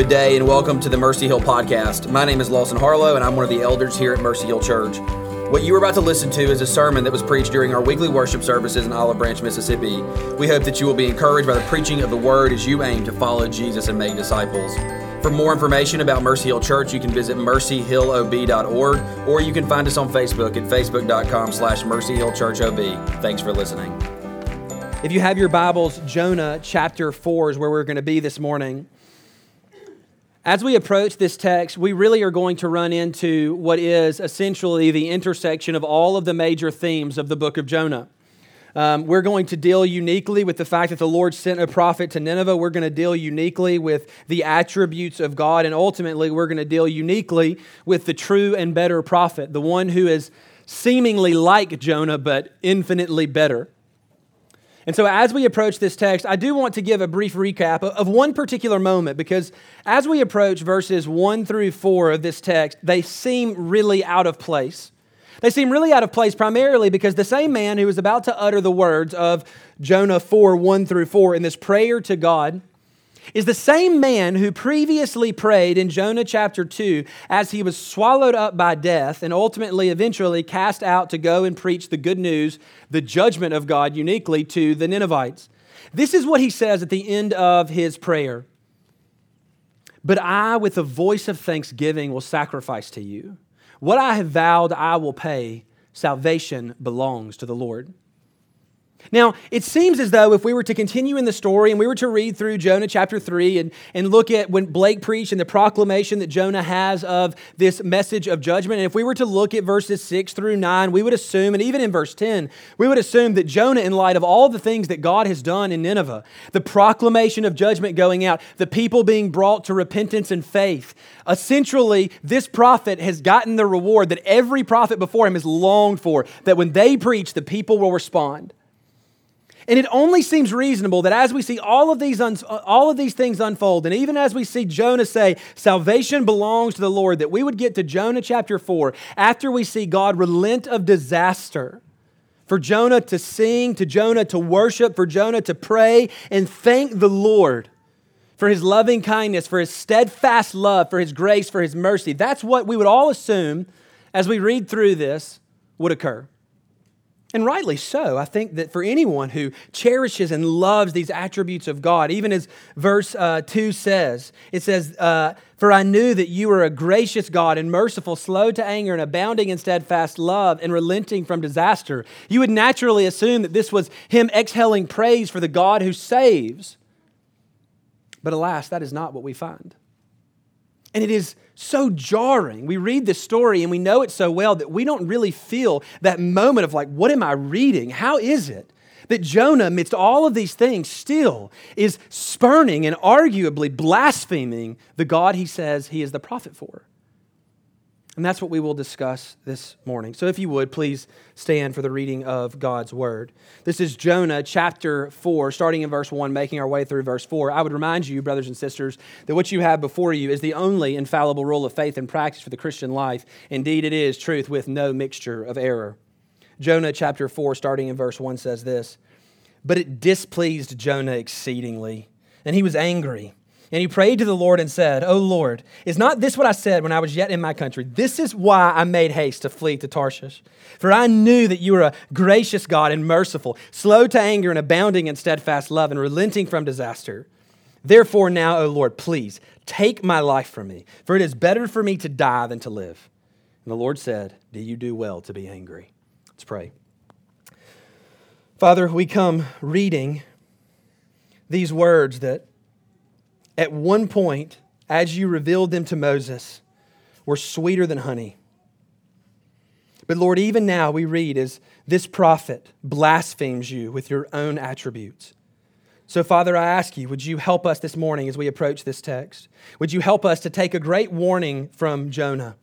Good day and welcome to the Mercy Hill podcast. My name is Lawson Harlow and I'm one of the elders here at Mercy Hill Church. What you are about to listen to is a sermon that was preached during our weekly worship services in Olive Branch, Mississippi. We hope that you will be encouraged by the preaching of the word as you aim to follow Jesus and make disciples. For more information about Mercy Hill Church, you can visit mercyhillob.org or you can find us on Facebook at facebook.com slash mercyhillchurchob. Thanks for listening. If you have your Bibles, Jonah chapter 4 is where we're going to be this morning. As we approach this text, we really are going to run into what is essentially the intersection of all of the major themes of the book of Jonah. Um, we're going to deal uniquely with the fact that the Lord sent a prophet to Nineveh. We're going to deal uniquely with the attributes of God. And ultimately, we're going to deal uniquely with the true and better prophet, the one who is seemingly like Jonah, but infinitely better. And so, as we approach this text, I do want to give a brief recap of one particular moment because as we approach verses 1 through 4 of this text, they seem really out of place. They seem really out of place primarily because the same man who was about to utter the words of Jonah 4 1 through 4 in this prayer to God is the same man who previously prayed in Jonah chapter 2 as he was swallowed up by death and ultimately, eventually, cast out to go and preach the good news, the judgment of God uniquely to the Ninevites. This is what he says at the end of his prayer. But I, with a voice of thanksgiving, will sacrifice to you. What I have vowed, I will pay. Salvation belongs to the Lord. Now, it seems as though if we were to continue in the story and we were to read through Jonah chapter 3 and, and look at when Blake preached and the proclamation that Jonah has of this message of judgment, and if we were to look at verses 6 through 9, we would assume, and even in verse 10, we would assume that Jonah, in light of all the things that God has done in Nineveh, the proclamation of judgment going out, the people being brought to repentance and faith, essentially, this prophet has gotten the reward that every prophet before him has longed for, that when they preach, the people will respond. And it only seems reasonable that as we see all of these, un- uh, all of these things unfold, and even as we see Jonah say, salvation belongs to the Lord, that we would get to Jonah chapter 4 after we see God relent of disaster. For Jonah to sing, to Jonah to worship, for Jonah to pray and thank the Lord for his loving kindness, for his steadfast love, for his grace, for his mercy. That's what we would all assume as we read through this would occur. And rightly so. I think that for anyone who cherishes and loves these attributes of God, even as verse uh, 2 says, it says, uh, For I knew that you are a gracious God and merciful, slow to anger, and abounding in steadfast love, and relenting from disaster. You would naturally assume that this was him exhaling praise for the God who saves. But alas, that is not what we find. And it is so jarring. We read this story and we know it so well that we don't really feel that moment of like, what am I reading? How is it that Jonah, amidst all of these things, still is spurning and arguably blaspheming the God he says he is the prophet for? And that's what we will discuss this morning. So, if you would, please stand for the reading of God's word. This is Jonah chapter 4, starting in verse 1, making our way through verse 4. I would remind you, brothers and sisters, that what you have before you is the only infallible rule of faith and practice for the Christian life. Indeed, it is truth with no mixture of error. Jonah chapter 4, starting in verse 1, says this But it displeased Jonah exceedingly, and he was angry. And he prayed to the Lord and said, O Lord, is not this what I said when I was yet in my country? This is why I made haste to flee to Tarshish. For I knew that you were a gracious God and merciful, slow to anger and abounding in steadfast love and relenting from disaster. Therefore, now, O Lord, please take my life from me, for it is better for me to die than to live. And the Lord said, Do you do well to be angry? Let's pray. Father, we come reading these words that at one point, as you revealed them to Moses, were sweeter than honey. But Lord, even now we read as this prophet blasphemes you with your own attributes. So, Father, I ask you, would you help us this morning as we approach this text? Would you help us to take a great warning from Jonah?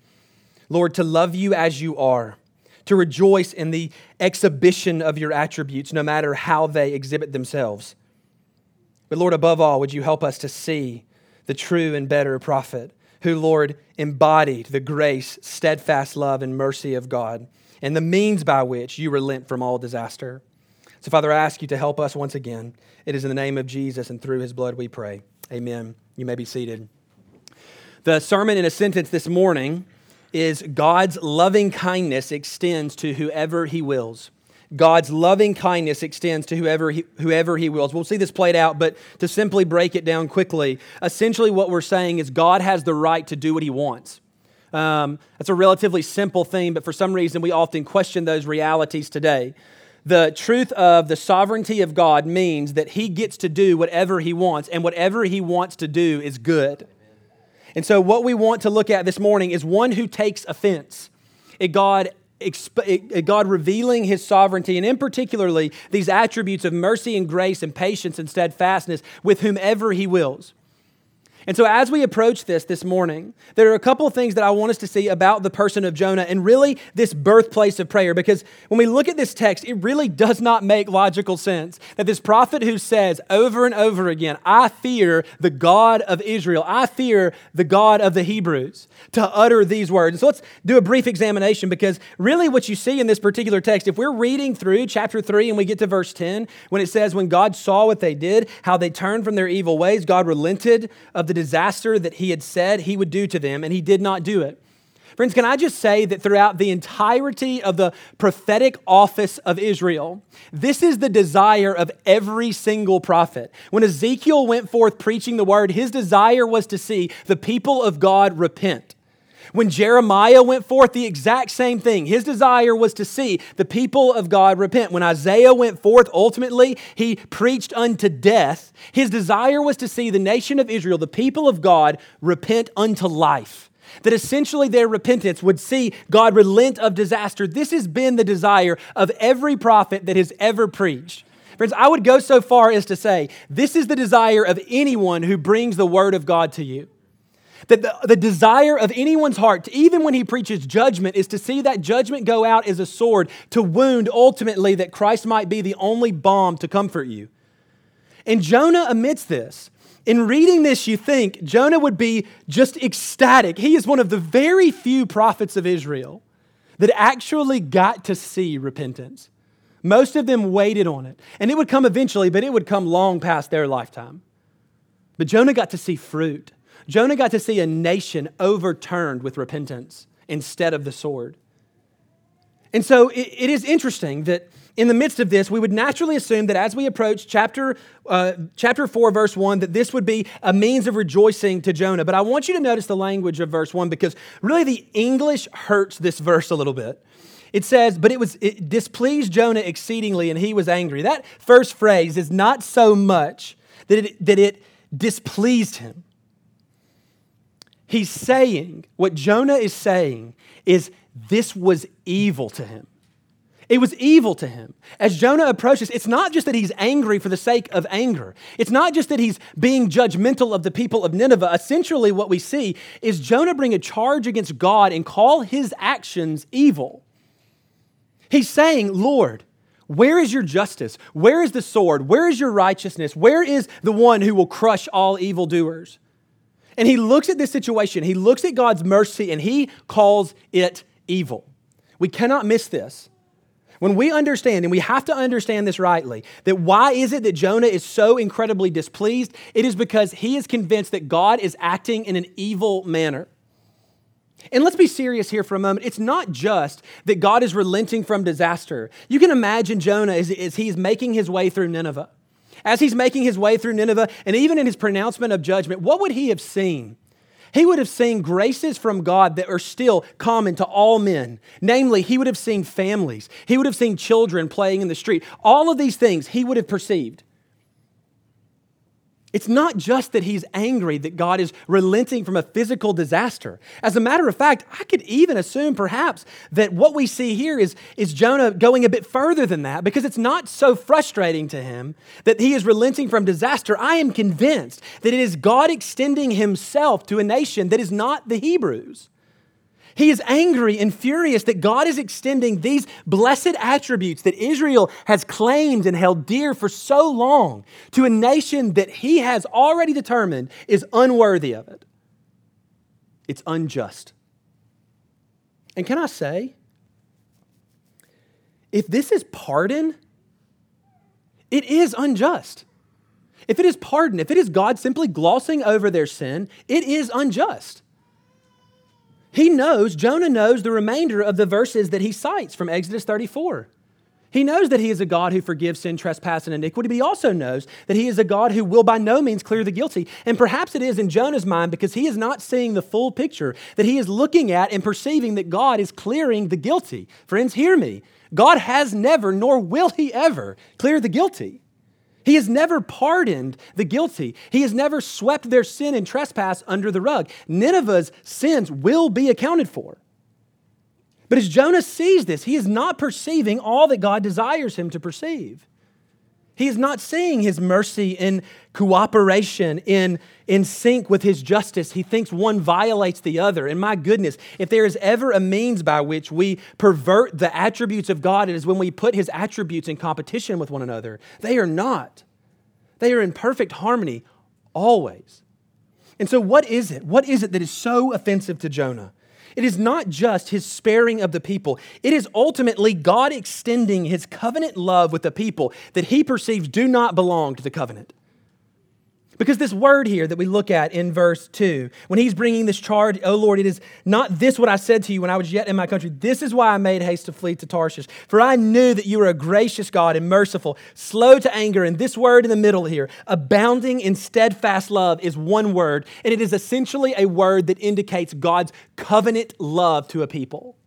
Lord, to love you as you are, to rejoice in the exhibition of your attributes, no matter how they exhibit themselves. But Lord, above all, would you help us to see the true and better prophet who, Lord, embodied the grace, steadfast love, and mercy of God and the means by which you relent from all disaster. So, Father, I ask you to help us once again. It is in the name of Jesus and through his blood we pray. Amen. You may be seated. The sermon in a sentence this morning is God's loving kindness extends to whoever he wills. God's loving kindness extends to whoever he, whoever he wills. We'll see this played out, but to simply break it down quickly, essentially what we're saying is God has the right to do what he wants. Um, that's a relatively simple thing, but for some reason we often question those realities today. The truth of the sovereignty of God means that he gets to do whatever he wants, and whatever he wants to do is good. And so, what we want to look at this morning is one who takes offense at God, Eh, eh, God revealing his sovereignty, and in particularly these attributes of mercy and grace and patience and steadfastness with whomever he wills. And so, as we approach this this morning, there are a couple of things that I want us to see about the person of Jonah and really this birthplace of prayer. Because when we look at this text, it really does not make logical sense that this prophet who says over and over again, I fear the God of Israel, I fear the God of the Hebrews, to utter these words. And so, let's do a brief examination because really what you see in this particular text, if we're reading through chapter 3 and we get to verse 10, when it says, When God saw what they did, how they turned from their evil ways, God relented of the disaster that he had said he would do to them, and he did not do it. Friends, can I just say that throughout the entirety of the prophetic office of Israel, this is the desire of every single prophet. When Ezekiel went forth preaching the word, his desire was to see the people of God repent. When Jeremiah went forth, the exact same thing. His desire was to see the people of God repent. When Isaiah went forth, ultimately, he preached unto death. His desire was to see the nation of Israel, the people of God, repent unto life. That essentially their repentance would see God relent of disaster. This has been the desire of every prophet that has ever preached. Friends, I would go so far as to say this is the desire of anyone who brings the word of God to you. That the, the desire of anyone's heart, even when he preaches judgment, is to see that judgment go out as a sword to wound ultimately that Christ might be the only balm to comfort you. And Jonah admits this. In reading this, you think Jonah would be just ecstatic. He is one of the very few prophets of Israel that actually got to see repentance. Most of them waited on it. And it would come eventually, but it would come long past their lifetime. But Jonah got to see fruit. Jonah got to see a nation overturned with repentance instead of the sword. And so it, it is interesting that in the midst of this, we would naturally assume that as we approach chapter, uh, chapter 4, verse 1, that this would be a means of rejoicing to Jonah. But I want you to notice the language of verse 1 because really the English hurts this verse a little bit. It says, but it was it displeased Jonah exceedingly, and he was angry. That first phrase is not so much that it, that it displeased him. He's saying, what Jonah is saying is this was evil to him. It was evil to him. As Jonah approaches, it's not just that he's angry for the sake of anger. It's not just that he's being judgmental of the people of Nineveh. Essentially, what we see is Jonah bring a charge against God and call his actions evil. He's saying, Lord, where is your justice? Where is the sword? Where is your righteousness? Where is the one who will crush all evildoers? And he looks at this situation, he looks at God's mercy, and he calls it evil. We cannot miss this. When we understand, and we have to understand this rightly, that why is it that Jonah is so incredibly displeased? It is because he is convinced that God is acting in an evil manner. And let's be serious here for a moment. It's not just that God is relenting from disaster. You can imagine Jonah as, as he's making his way through Nineveh as he's making his way through Nineveh, and even in his pronouncement of judgment, what would he have seen? He would have seen graces from God that are still common to all men. Namely, he would have seen families, he would have seen children playing in the street. All of these things he would have perceived. It's not just that he's angry that God is relenting from a physical disaster. As a matter of fact, I could even assume perhaps that what we see here is, is Jonah going a bit further than that because it's not so frustrating to him that he is relenting from disaster. I am convinced that it is God extending himself to a nation that is not the Hebrews. He is angry and furious that God is extending these blessed attributes that Israel has claimed and held dear for so long to a nation that he has already determined is unworthy of it. It's unjust. And can I say, if this is pardon, it is unjust. If it is pardon, if it is God simply glossing over their sin, it is unjust. He knows, Jonah knows the remainder of the verses that he cites from Exodus 34. He knows that he is a God who forgives sin, trespass, and iniquity, but he also knows that he is a God who will by no means clear the guilty. And perhaps it is in Jonah's mind because he is not seeing the full picture, that he is looking at and perceiving that God is clearing the guilty. Friends, hear me. God has never, nor will he ever, clear the guilty. He has never pardoned the guilty. He has never swept their sin and trespass under the rug. Nineveh's sins will be accounted for. But as Jonah sees this, he is not perceiving all that God desires him to perceive. He is not seeing his mercy in cooperation, in, in sync with his justice. He thinks one violates the other. And my goodness, if there is ever a means by which we pervert the attributes of God, it is when we put his attributes in competition with one another. They are not, they are in perfect harmony always. And so, what is it? What is it that is so offensive to Jonah? It is not just his sparing of the people, it is ultimately God extending his covenant love with the people that he perceives do not belong to the covenant. Because this word here that we look at in verse 2, when he's bringing this charge, oh Lord, it is not this what I said to you when I was yet in my country. This is why I made haste to flee to Tarshish. For I knew that you were a gracious God and merciful, slow to anger. And this word in the middle here, abounding in steadfast love, is one word. And it is essentially a word that indicates God's covenant love to a people.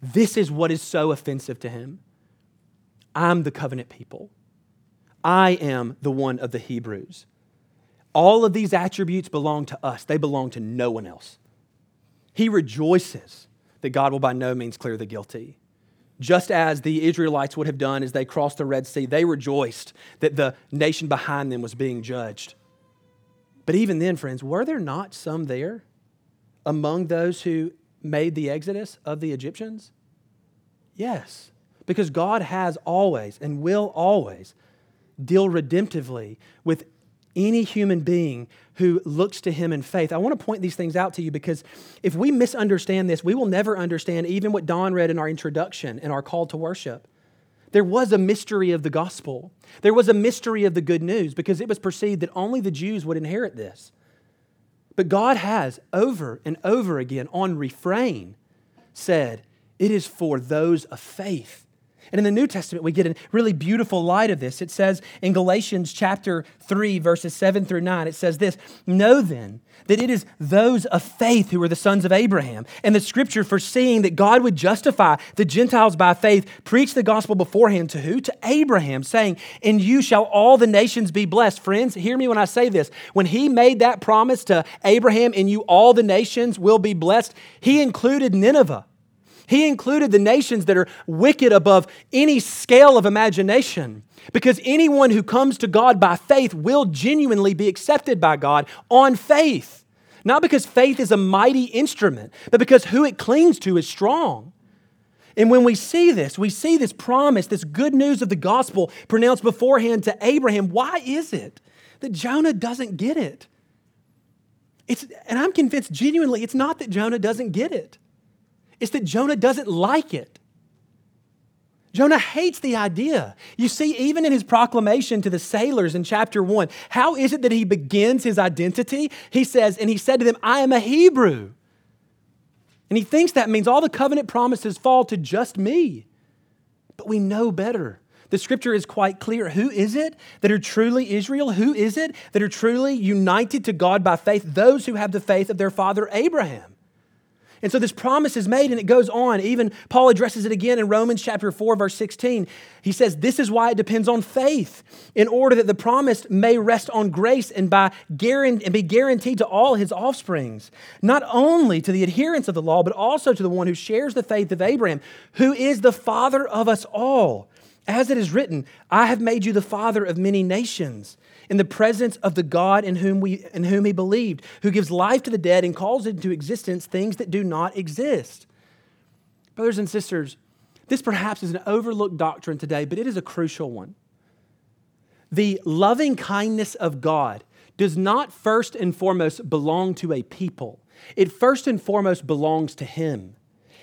This is what is so offensive to him. I'm the covenant people. I am the one of the Hebrews. All of these attributes belong to us, they belong to no one else. He rejoices that God will by no means clear the guilty. Just as the Israelites would have done as they crossed the Red Sea, they rejoiced that the nation behind them was being judged. But even then, friends, were there not some there among those who made the exodus of the Egyptians? Yes, because God has always and will always deal redemptively with any human being who looks to him in faith. I want to point these things out to you because if we misunderstand this, we will never understand even what Don read in our introduction and our call to worship. There was a mystery of the gospel. There was a mystery of the good news because it was perceived that only the Jews would inherit this. But God has over and over again on refrain said, It is for those of faith. And in the New Testament, we get a really beautiful light of this. It says in Galatians chapter 3, verses 7 through 9, it says this Know then that it is those of faith who are the sons of Abraham. And the scripture, foreseeing that God would justify the Gentiles by faith, preached the gospel beforehand to who? To Abraham, saying, In you shall all the nations be blessed. Friends, hear me when I say this. When he made that promise to Abraham, In you all the nations will be blessed, he included Nineveh. He included the nations that are wicked above any scale of imagination. Because anyone who comes to God by faith will genuinely be accepted by God on faith. Not because faith is a mighty instrument, but because who it clings to is strong. And when we see this, we see this promise, this good news of the gospel pronounced beforehand to Abraham. Why is it that Jonah doesn't get it? It's, and I'm convinced genuinely it's not that Jonah doesn't get it. It's that Jonah doesn't like it. Jonah hates the idea. You see, even in his proclamation to the sailors in chapter one, how is it that he begins his identity? He says, and he said to them, I am a Hebrew. And he thinks that means all the covenant promises fall to just me. But we know better. The scripture is quite clear. Who is it that are truly Israel? Who is it that are truly united to God by faith? Those who have the faith of their father Abraham. And so this promise is made and it goes on. Even Paul addresses it again in Romans chapter 4, verse 16. He says, This is why it depends on faith, in order that the promise may rest on grace and, by and be guaranteed to all his offsprings, not only to the adherents of the law, but also to the one who shares the faith of Abraham, who is the father of us all. As it is written, I have made you the father of many nations in the presence of the God in whom, we, in whom he believed, who gives life to the dead and calls into existence things that do not exist. Brothers and sisters, this perhaps is an overlooked doctrine today, but it is a crucial one. The loving kindness of God does not first and foremost belong to a people, it first and foremost belongs to Him.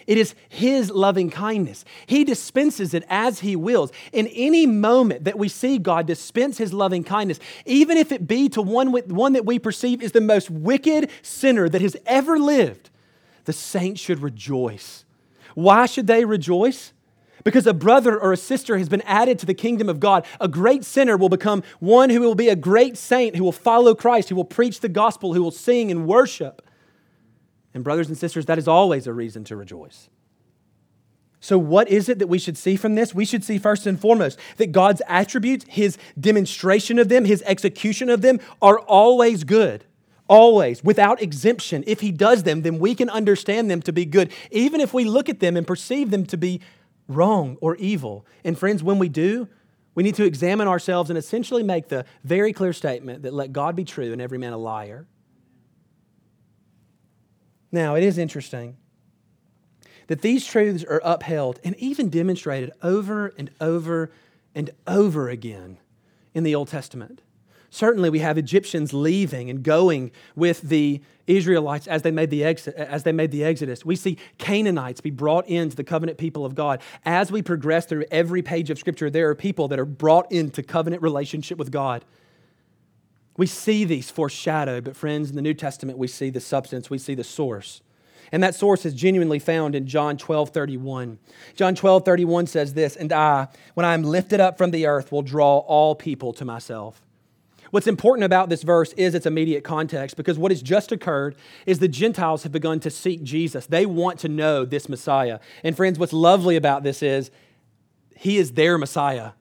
It is His loving kindness. He dispenses it as He wills. In any moment that we see God dispense His loving kindness, even if it be to one, one that we perceive is the most wicked sinner that has ever lived, the saints should rejoice. Why should they rejoice? Because a brother or a sister has been added to the kingdom of God. A great sinner will become one who will be a great saint, who will follow Christ, who will preach the gospel, who will sing and worship. And, brothers and sisters, that is always a reason to rejoice. So, what is it that we should see from this? We should see first and foremost that God's attributes, His demonstration of them, His execution of them, are always good. Always, without exemption. If He does them, then we can understand them to be good, even if we look at them and perceive them to be wrong or evil. And, friends, when we do, we need to examine ourselves and essentially make the very clear statement that let God be true and every man a liar. Now, it is interesting that these truths are upheld and even demonstrated over and over and over again in the Old Testament. Certainly, we have Egyptians leaving and going with the Israelites as they made the, as they made the Exodus. We see Canaanites be brought into the covenant people of God. As we progress through every page of Scripture, there are people that are brought into covenant relationship with God. We see these foreshadowed, but friends, in the New Testament, we see the substance, we see the source. And that source is genuinely found in John 12 31. John 12 31 says this, And I, when I am lifted up from the earth, will draw all people to myself. What's important about this verse is its immediate context because what has just occurred is the Gentiles have begun to seek Jesus. They want to know this Messiah. And friends, what's lovely about this is he is their Messiah.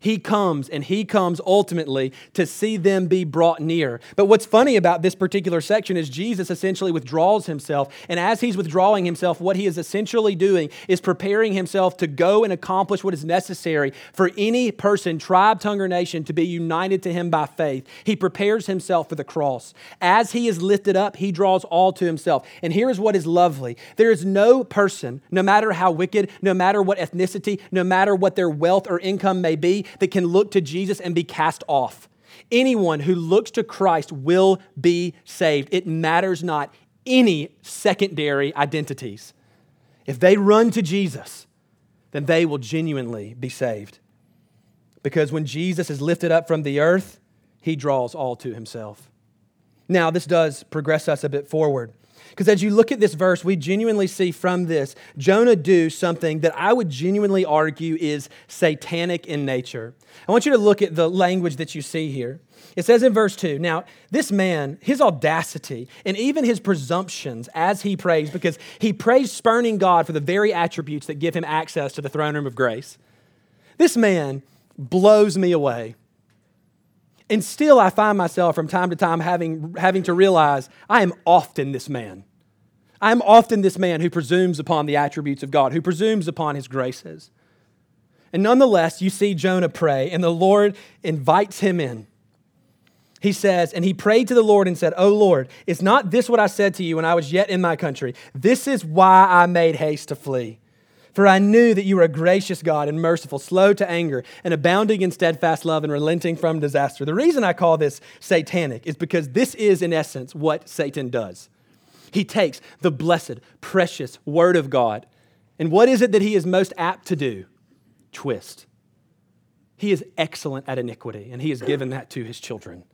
He comes and he comes ultimately to see them be brought near. But what's funny about this particular section is Jesus essentially withdraws himself. And as he's withdrawing himself, what he is essentially doing is preparing himself to go and accomplish what is necessary for any person, tribe, tongue, or nation to be united to him by faith. He prepares himself for the cross. As he is lifted up, he draws all to himself. And here's what is lovely there is no person, no matter how wicked, no matter what ethnicity, no matter what their wealth or income may be, that can look to Jesus and be cast off. Anyone who looks to Christ will be saved. It matters not any secondary identities. If they run to Jesus, then they will genuinely be saved. Because when Jesus is lifted up from the earth, he draws all to himself. Now, this does progress us a bit forward. Because as you look at this verse, we genuinely see from this Jonah do something that I would genuinely argue is satanic in nature. I want you to look at the language that you see here. It says in verse 2 Now, this man, his audacity and even his presumptions as he prays, because he prays spurning God for the very attributes that give him access to the throne room of grace. This man blows me away. And still, I find myself from time to time having, having to realize I am often this man. I am often this man who presumes upon the attributes of God, who presumes upon his graces. And nonetheless, you see Jonah pray, and the Lord invites him in. He says, and he prayed to the Lord and said, Oh Lord, is not this what I said to you when I was yet in my country? This is why I made haste to flee. For I knew that you were a gracious God and merciful, slow to anger, and abounding in steadfast love and relenting from disaster. The reason I call this satanic is because this is, in essence, what Satan does. He takes the blessed, precious Word of God, and what is it that he is most apt to do? Twist. He is excellent at iniquity, and he has given that to his children.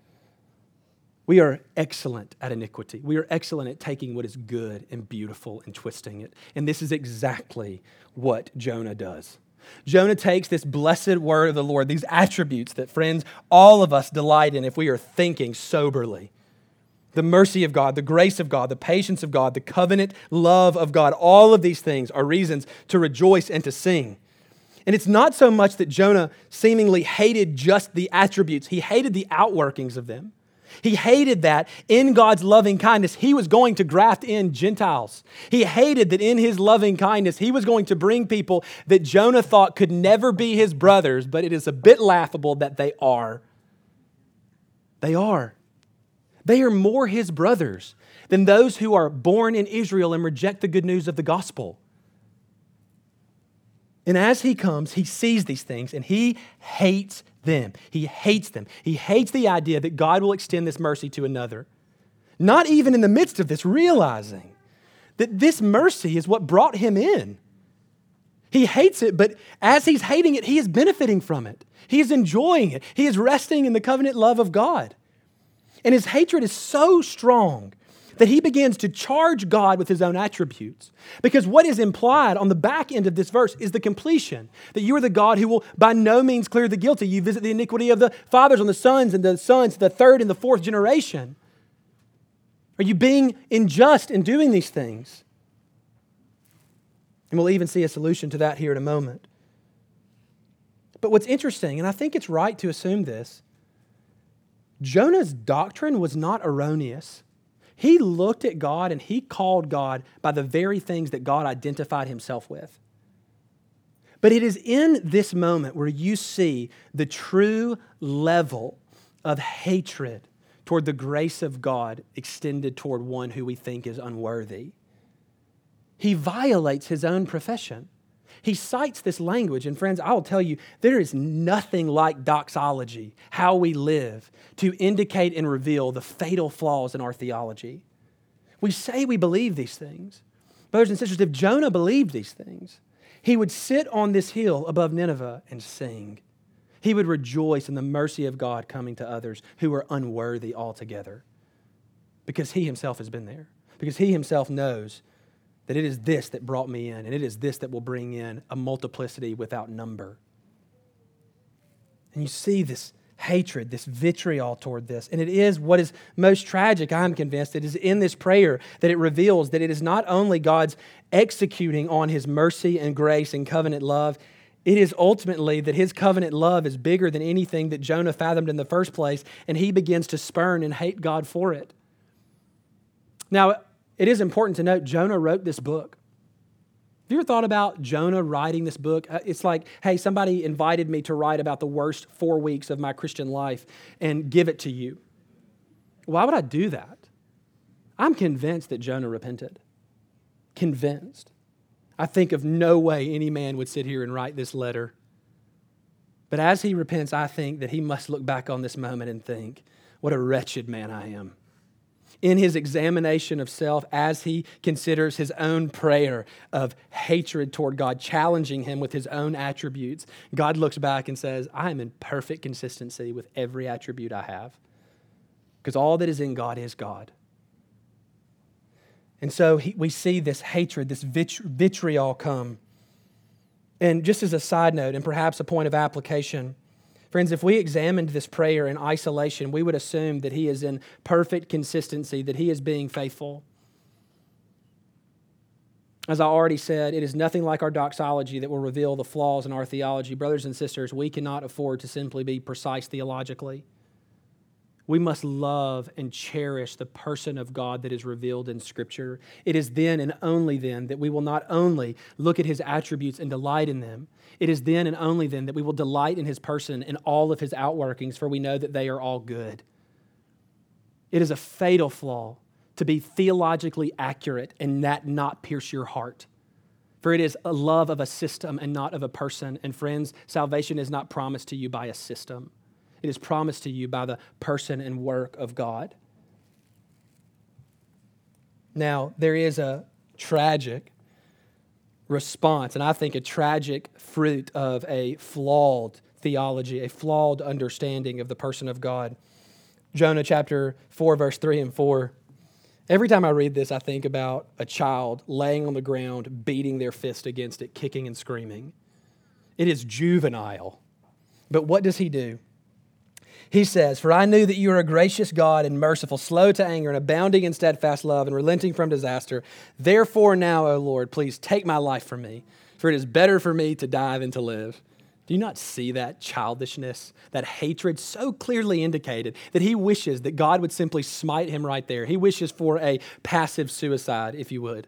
We are excellent at iniquity. We are excellent at taking what is good and beautiful and twisting it. And this is exactly what Jonah does. Jonah takes this blessed word of the Lord, these attributes that, friends, all of us delight in if we are thinking soberly. The mercy of God, the grace of God, the patience of God, the covenant love of God, all of these things are reasons to rejoice and to sing. And it's not so much that Jonah seemingly hated just the attributes, he hated the outworkings of them. He hated that in God's loving kindness, he was going to graft in Gentiles. He hated that in his loving kindness, he was going to bring people that Jonah thought could never be his brothers, but it is a bit laughable that they are. They are. They are more his brothers than those who are born in Israel and reject the good news of the gospel. And as he comes, he sees these things and he hates them. He hates them. He hates the idea that God will extend this mercy to another. Not even in the midst of this, realizing that this mercy is what brought him in. He hates it, but as he's hating it, he is benefiting from it. He is enjoying it. He is resting in the covenant love of God. And his hatred is so strong that he begins to charge God with his own attributes. Because what is implied on the back end of this verse is the completion that you are the God who will by no means clear the guilty. You visit the iniquity of the fathers on the sons and the sons, the third and the fourth generation. Are you being unjust in doing these things? And we'll even see a solution to that here in a moment. But what's interesting, and I think it's right to assume this, Jonah's doctrine was not erroneous. He looked at God and he called God by the very things that God identified himself with. But it is in this moment where you see the true level of hatred toward the grace of God extended toward one who we think is unworthy. He violates his own profession. He cites this language, and friends, I will tell you, there is nothing like doxology, how we live, to indicate and reveal the fatal flaws in our theology. We say we believe these things. Brothers and sisters, if Jonah believed these things, he would sit on this hill above Nineveh and sing. He would rejoice in the mercy of God coming to others who are unworthy altogether because he himself has been there, because he himself knows that it is this that brought me in, and it is this that will bring in a multiplicity without number. And you see this hatred, this vitriol toward this. And it is what is most tragic, I'm convinced. It is in this prayer that it reveals that it is not only God's executing on his mercy and grace and covenant love, it is ultimately that his covenant love is bigger than anything that Jonah fathomed in the first place, and he begins to spurn and hate God for it. Now, it is important to note Jonah wrote this book. Have you ever thought about Jonah writing this book? Uh, it's like, hey, somebody invited me to write about the worst four weeks of my Christian life and give it to you. Why would I do that? I'm convinced that Jonah repented. Convinced. I think of no way any man would sit here and write this letter. But as he repents, I think that he must look back on this moment and think, what a wretched man I am in his examination of self as he considers his own prayer of hatred toward God, challenging him with his own attributes, God looks back and says, I am in perfect consistency with every attribute I have. Because all that is in God is God. And so he, we see this hatred, this vitriol come. And just as a side note, and perhaps a point of application, Friends, if we examined this prayer in isolation, we would assume that he is in perfect consistency, that he is being faithful. As I already said, it is nothing like our doxology that will reveal the flaws in our theology. Brothers and sisters, we cannot afford to simply be precise theologically. We must love and cherish the person of God that is revealed in Scripture. It is then and only then that we will not only look at his attributes and delight in them, it is then and only then that we will delight in his person and all of his outworkings, for we know that they are all good. It is a fatal flaw to be theologically accurate and that not pierce your heart. For it is a love of a system and not of a person. And friends, salvation is not promised to you by a system. It is promised to you by the person and work of God. Now, there is a tragic response, and I think a tragic fruit of a flawed theology, a flawed understanding of the person of God. Jonah chapter 4, verse 3 and 4. Every time I read this, I think about a child laying on the ground, beating their fist against it, kicking and screaming. It is juvenile. But what does he do? He says, For I knew that you are a gracious God and merciful, slow to anger, and abounding in steadfast love, and relenting from disaster. Therefore, now, O Lord, please take my life from me, for it is better for me to die than to live. Do you not see that childishness, that hatred so clearly indicated that he wishes that God would simply smite him right there? He wishes for a passive suicide, if you would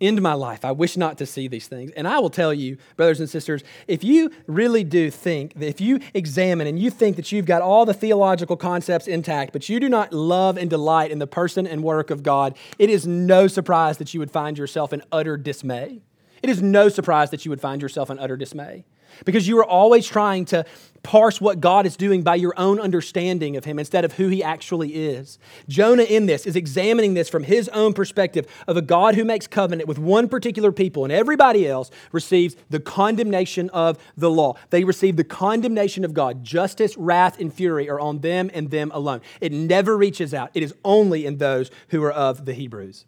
end my life. I wish not to see these things. And I will tell you, brothers and sisters, if you really do think that if you examine and you think that you've got all the theological concepts intact, but you do not love and delight in the person and work of God, it is no surprise that you would find yourself in utter dismay. It is no surprise that you would find yourself in utter dismay. because you are always trying to parse what God is doing by your own understanding of him instead of who he actually is. Jonah, in this, is examining this from his own perspective of a God who makes covenant with one particular people, and everybody else receives the condemnation of the law. They receive the condemnation of God. Justice, wrath, and fury are on them and them alone. It never reaches out, it is only in those who are of the Hebrews.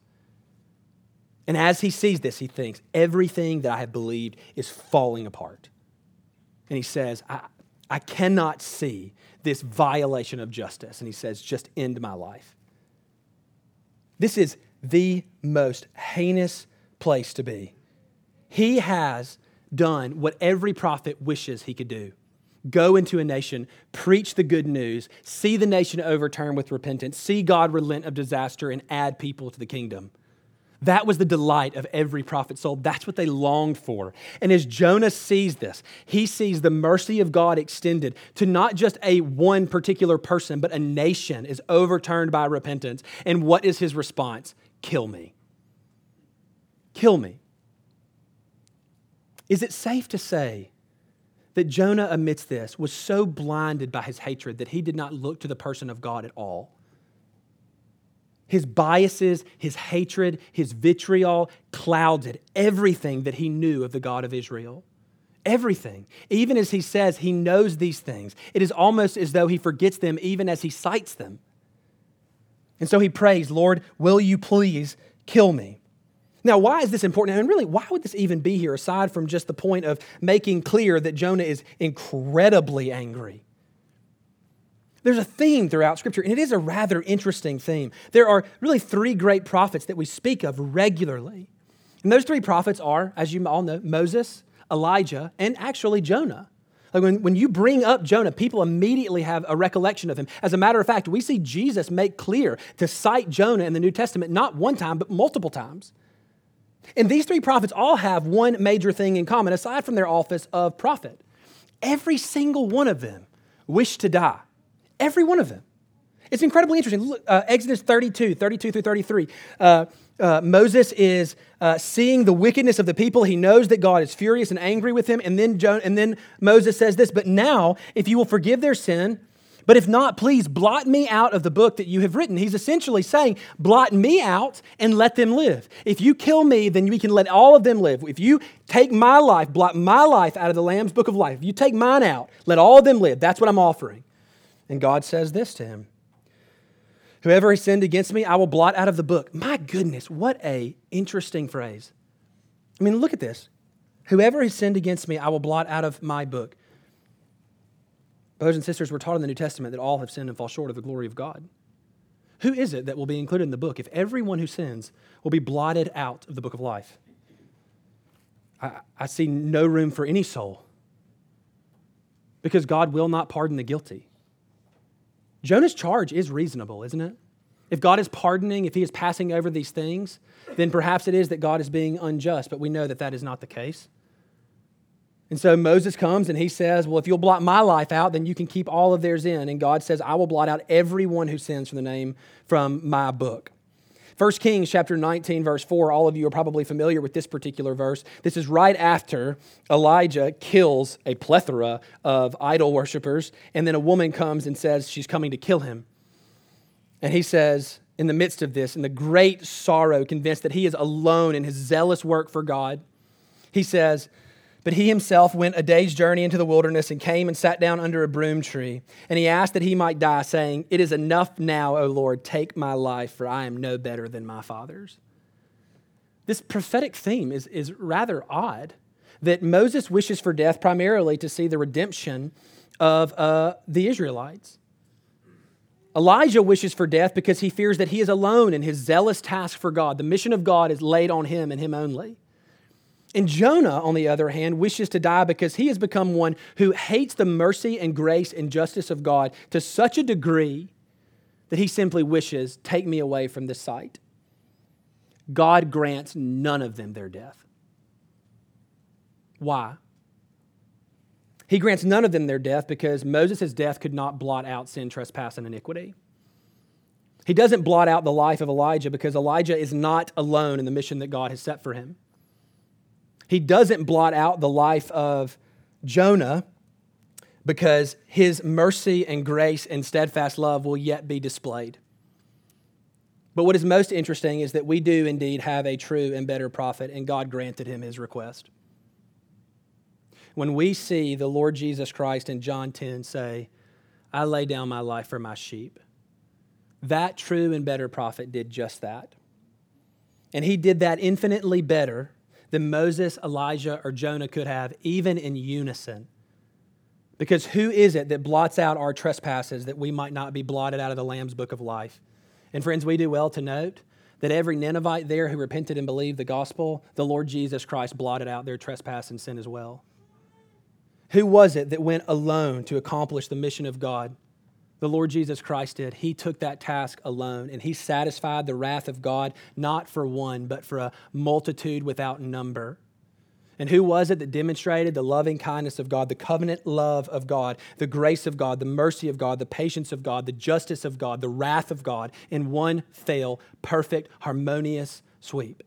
And as he sees this, he thinks, everything that I have believed is falling apart. And he says, I, I cannot see this violation of justice. And he says, just end my life. This is the most heinous place to be. He has done what every prophet wishes he could do go into a nation, preach the good news, see the nation overturn with repentance, see God relent of disaster, and add people to the kingdom. That was the delight of every prophet's soul. That's what they longed for. And as Jonah sees this, he sees the mercy of God extended to not just a one particular person, but a nation is overturned by repentance. And what is his response? Kill me. Kill me. Is it safe to say that Jonah, amidst this, was so blinded by his hatred that he did not look to the person of God at all? His biases, his hatred, his vitriol clouded everything that he knew of the God of Israel. Everything. Even as he says he knows these things, it is almost as though he forgets them even as he cites them. And so he prays, Lord, will you please kill me? Now, why is this important? And really, why would this even be here aside from just the point of making clear that Jonah is incredibly angry? There's a theme throughout Scripture, and it is a rather interesting theme. There are really three great prophets that we speak of regularly. And those three prophets are, as you all know, Moses, Elijah, and actually Jonah. Like when, when you bring up Jonah, people immediately have a recollection of him. As a matter of fact, we see Jesus make clear to cite Jonah in the New Testament not one time, but multiple times. And these three prophets all have one major thing in common, aside from their office of prophet. Every single one of them wished to die. Every one of them. It's incredibly interesting. Look, uh, Exodus 32, 32 through 33. Uh, uh, Moses is uh, seeing the wickedness of the people. He knows that God is furious and angry with him. And then, jo- and then Moses says this But now, if you will forgive their sin, but if not, please blot me out of the book that you have written. He's essentially saying, blot me out and let them live. If you kill me, then we can let all of them live. If you take my life, blot my life out of the Lamb's book of life, if you take mine out, let all of them live. That's what I'm offering. And God says this to him Whoever has sinned against me, I will blot out of the book. My goodness, what a interesting phrase. I mean, look at this. Whoever has sinned against me, I will blot out of my book. Brothers and sisters, we're taught in the New Testament that all have sinned and fall short of the glory of God. Who is it that will be included in the book if everyone who sins will be blotted out of the book of life? I, I see no room for any soul because God will not pardon the guilty. Jonah's charge is reasonable, isn't it? If God is pardoning, if he is passing over these things, then perhaps it is that God is being unjust, but we know that that is not the case. And so Moses comes and he says, Well, if you'll blot my life out, then you can keep all of theirs in. And God says, I will blot out everyone who sins from the name from my book. 1 Kings chapter 19, verse 4, all of you are probably familiar with this particular verse. This is right after Elijah kills a plethora of idol worshippers, and then a woman comes and says she's coming to kill him. And he says, in the midst of this, in the great sorrow, convinced that he is alone in his zealous work for God, he says, but he himself went a day's journey into the wilderness and came and sat down under a broom tree. And he asked that he might die, saying, It is enough now, O Lord, take my life, for I am no better than my fathers. This prophetic theme is, is rather odd that Moses wishes for death primarily to see the redemption of uh, the Israelites. Elijah wishes for death because he fears that he is alone in his zealous task for God. The mission of God is laid on him and him only. And Jonah, on the other hand, wishes to die because he has become one who hates the mercy and grace and justice of God to such a degree that he simply wishes, take me away from this sight. God grants none of them their death. Why? He grants none of them their death because Moses' death could not blot out sin, trespass, and iniquity. He doesn't blot out the life of Elijah because Elijah is not alone in the mission that God has set for him. He doesn't blot out the life of Jonah because his mercy and grace and steadfast love will yet be displayed. But what is most interesting is that we do indeed have a true and better prophet, and God granted him his request. When we see the Lord Jesus Christ in John 10 say, I lay down my life for my sheep, that true and better prophet did just that. And he did that infinitely better than Moses, Elijah, or Jonah could have, even in unison. Because who is it that blots out our trespasses that we might not be blotted out of the Lamb's book of life? And friends, we do well to note that every Ninevite there who repented and believed the gospel, the Lord Jesus Christ blotted out their trespass and sin as well. Who was it that went alone to accomplish the mission of God? The Lord Jesus Christ did. He took that task alone and he satisfied the wrath of God, not for one, but for a multitude without number. And who was it that demonstrated the loving kindness of God, the covenant love of God, the grace of God, the mercy of God, the patience of God, the justice of God, the wrath of God in one fell, perfect, harmonious sweep?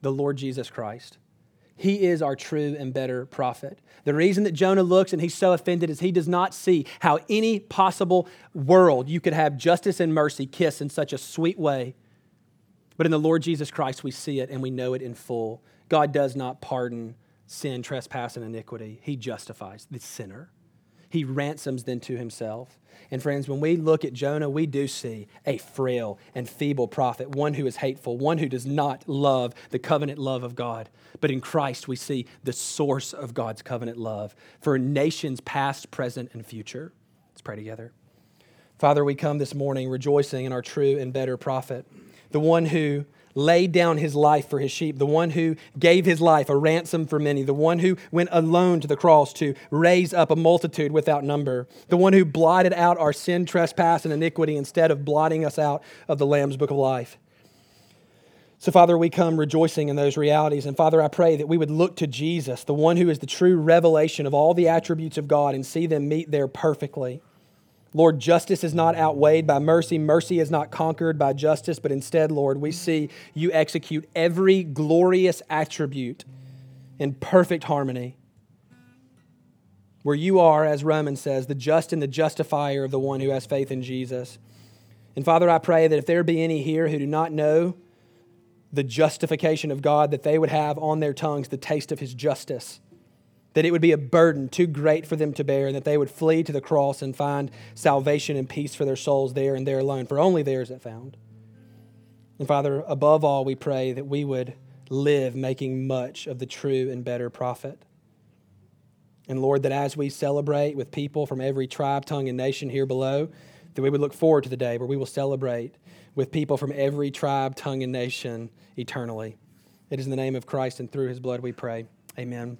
The Lord Jesus Christ. He is our true and better prophet. The reason that Jonah looks and he's so offended is he does not see how any possible world you could have justice and mercy kiss in such a sweet way. But in the Lord Jesus Christ, we see it and we know it in full. God does not pardon sin, trespass, and iniquity, He justifies the sinner. He ransoms them to himself. And friends, when we look at Jonah, we do see a frail and feeble prophet, one who is hateful, one who does not love the covenant love of God. But in Christ, we see the source of God's covenant love for nations past, present, and future. Let's pray together. Father, we come this morning rejoicing in our true and better prophet, the one who laid down his life for his sheep, the one who gave his life a ransom for many, the one who went alone to the cross to raise up a multitude without number, the one who blotted out our sin, trespass, and iniquity instead of blotting us out of the Lamb's book of life. So, Father, we come rejoicing in those realities. And, Father, I pray that we would look to Jesus, the one who is the true revelation of all the attributes of God, and see them meet there perfectly. Lord, justice is not outweighed by mercy. Mercy is not conquered by justice, but instead, Lord, we see you execute every glorious attribute in perfect harmony. Where you are, as Romans says, the just and the justifier of the one who has faith in Jesus. And Father, I pray that if there be any here who do not know the justification of God, that they would have on their tongues the taste of his justice that it would be a burden too great for them to bear, and that they would flee to the cross and find salvation and peace for their souls there and there alone, for only there is it found. And Father, above all, we pray that we would live making much of the true and better prophet. And Lord, that as we celebrate with people from every tribe, tongue, and nation here below, that we would look forward to the day where we will celebrate with people from every tribe, tongue, and nation eternally. It is in the name of Christ and through his blood we pray. Amen.